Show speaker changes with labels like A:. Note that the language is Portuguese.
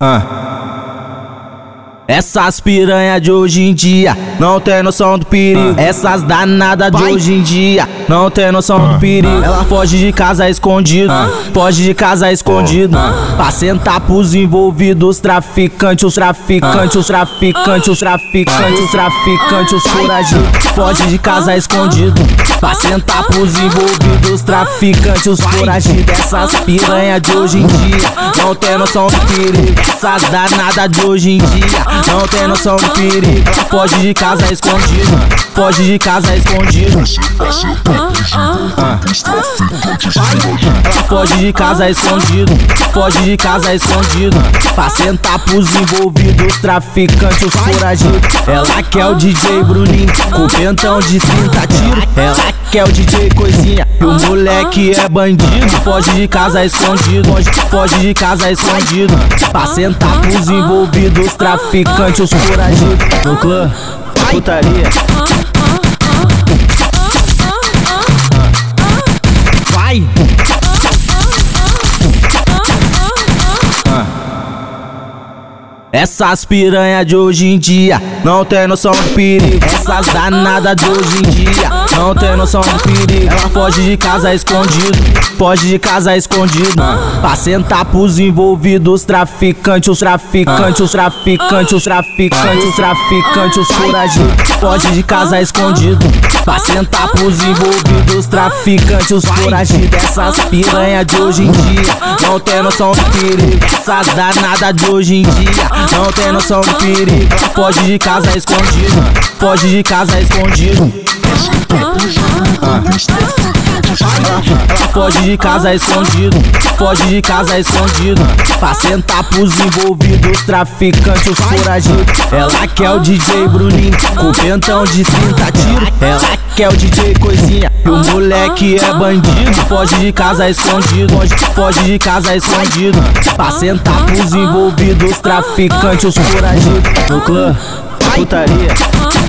A: Ah. Essas piranha de hoje em dia não tem noção do perigo. Essas danadas de hoje em dia não tem noção do perigo. Ela foge de casa escondido, ah. foge de casa escondido. Pra sentar pros envolvidos, traficantes, os traficantes, os traficantes, os traficantes, os traficantes, os foragidos. Foge de casa escondido, pra sentar pros envolvidos, traficantes, os foragidos. Essas piranha de hoje em dia não tem noção do perigo. Essas danadas de hoje em dia não tem noção do perigo. Foge de casa escondido, foge de casa escondido. Ela foge de casa escondido, foge de casa escondido. Pra sentar pros envolvidos, traficantes, os foragidos. Ela quer o DJ Bruninho, com ventão de 30 tiros. Ela quer o DJ Coisinha, e o moleque é bandido. Foge de casa escondido, foge, foge de casa escondido. Pra sentar pros envolvidos, traficantes traficante, os foragidos no clã, putaria. Vai! Essas piranha de hoje em dia não tem noção do perigo. Essas danadas de hoje em dia não tem noção do perigo. Ela foge de casa escondido, foge de casa escondido. Pra sentar pros envolvidos, traficantes, os traficantes, os traficantes, os traficantes, os traficantes, os foragidos. Foge de casa escondido, pra sentar pros envolvidos, traficantes, os foragidos. Essas piranha de hoje em dia não tem noção do perigo. Essas danadas de hoje em dia não tem noção do perigo. Foge de casa escondido, foge de casa escondido. Ela foge de casa escondido, foge de casa escondido. Pra sentar pros envolvidos, traficantes, os foragidos. Ela quer o DJ Bruninho, com ventão de 30 tiros. Ela quer o DJ Coisinha, e o moleque é bandido. Foge de casa escondido, foge, foge de casa escondido. Pra sentar pros envolvidos, traficantes, os foragidos. No clã, putaria.